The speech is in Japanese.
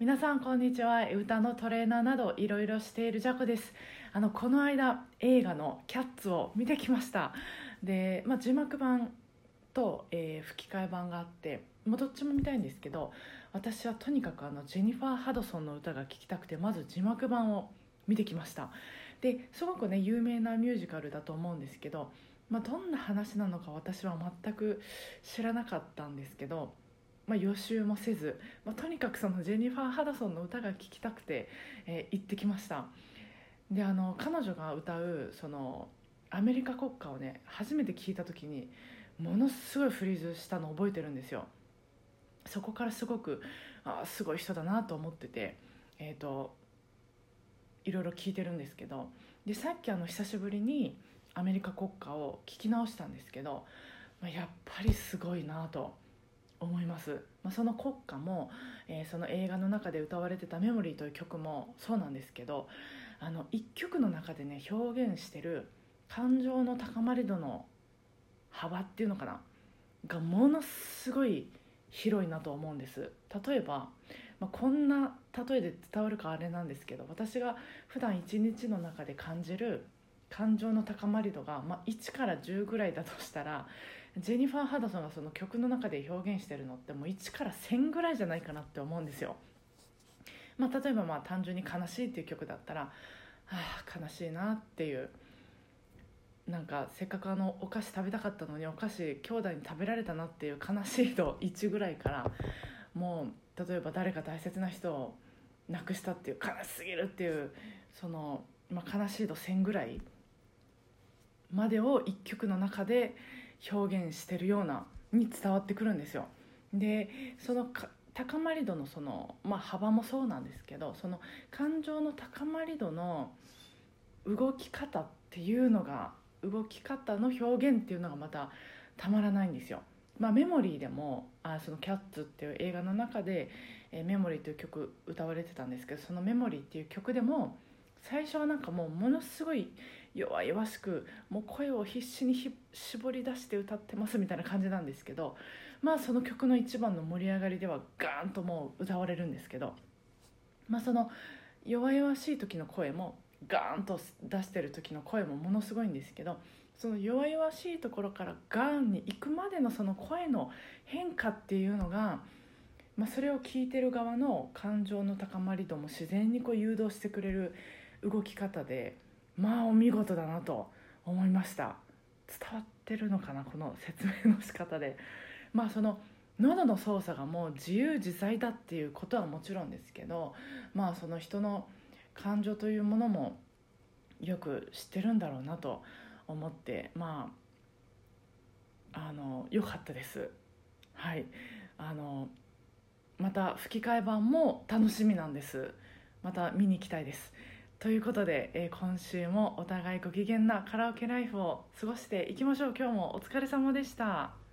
皆さんこんにちは。歌のトレーナーなどいろいろしているジャコです。あのこの間映画の「キャッツ」を見てきました。で、まあ、字幕版と、えー、吹き替え版があってもうどっちも見たいんですけど私はとにかくあのジェニファー・ハドソンの歌が聴きたくてまず字幕版を見てきました。ですごくね有名なミュージカルだと思うんですけど、まあ、どんな話なのか私は全く知らなかったんですけどまあ、予習もせず、まあ、とにかくそのジェニファー・ハドソンの歌が聴きたくて、えー、行ってきましたであの彼女が歌うそのアメリカ国歌をね初めて聞いた時にものすごいフリーズしたのを覚えてるんですよそこからすごくあすごい人だなと思っててえっ、ー、といろいろ聞いてるんですけどでさっきあの久しぶりにアメリカ国歌を聞き直したんですけど、まあ、やっぱりすごいなと。思います、まあ、その国歌も、えー、その映画の中で歌われてた「メモリー」という曲もそうなんですけどあの一曲の中でね表現してる感情の高まり度の幅っていうのかながものすごい広いなと思うんです。例えば、まあ、こんな例えで伝わるかあれなんですけど私が普段一日の中で感じる感情の高まり度が、まあ、1から10ぐらいだとしたらジェニファー・ハドソンがその曲の中で表現してるのってもう1から1000ぐらいじゃないかなって思うんですよ。まあ、例えばまあ単純に「悲しい」っていう曲だったら「ああ悲しいな」っていうなんかせっかくあのお菓子食べたかったのにお菓子兄弟に食べられたなっていう悲しい度1ぐらいからもう例えば誰か大切な人を亡くしたっていう悲しすぎるっていうその、まあ、悲しい度1000ぐらいまでを1曲の中で表現してるようなに伝わってくるんですよ。でその高まり度のその、まあ、幅もそうなんですけどその感情の高まり度の動き方っていうのが動き方の表現っていうのがまたたまらないんですよ。まあ、メモリーでもあその「キャッツ」っていう映画の中で「えメモリー」という曲歌われてたんですけどその「メモリー」っていう曲でも最初はなんかもうものすごい弱々しくもう声を必死に絞り出して歌ってますみたいな感じなんですけどまあその曲の一番の盛り上がりではガーンともう歌われるんですけどまあその弱々しい時の声もガーンと出してる時の声もものすごいんですけどその弱々しいところからガーンに行くまでのその声の変化っていうのが、まあ、それを聞いてる側の感情の高まり度も自然にこう誘導してくれる動き方でまあお見事だなと思いました。伝わってるのかなこの説明の仕方で。まあその喉の操作がもう自由自在だっていうことはもちろんですけどまあその人の感情というものもよく知ってるんだろうなと思ってまああの良かったです。はい。あのまた吹き替え版も楽しみなんです。また見に行きたいです。ということで、えー、今週もお互いご機嫌なカラオケライフを過ごしていきましょう今日もお疲れ様でした。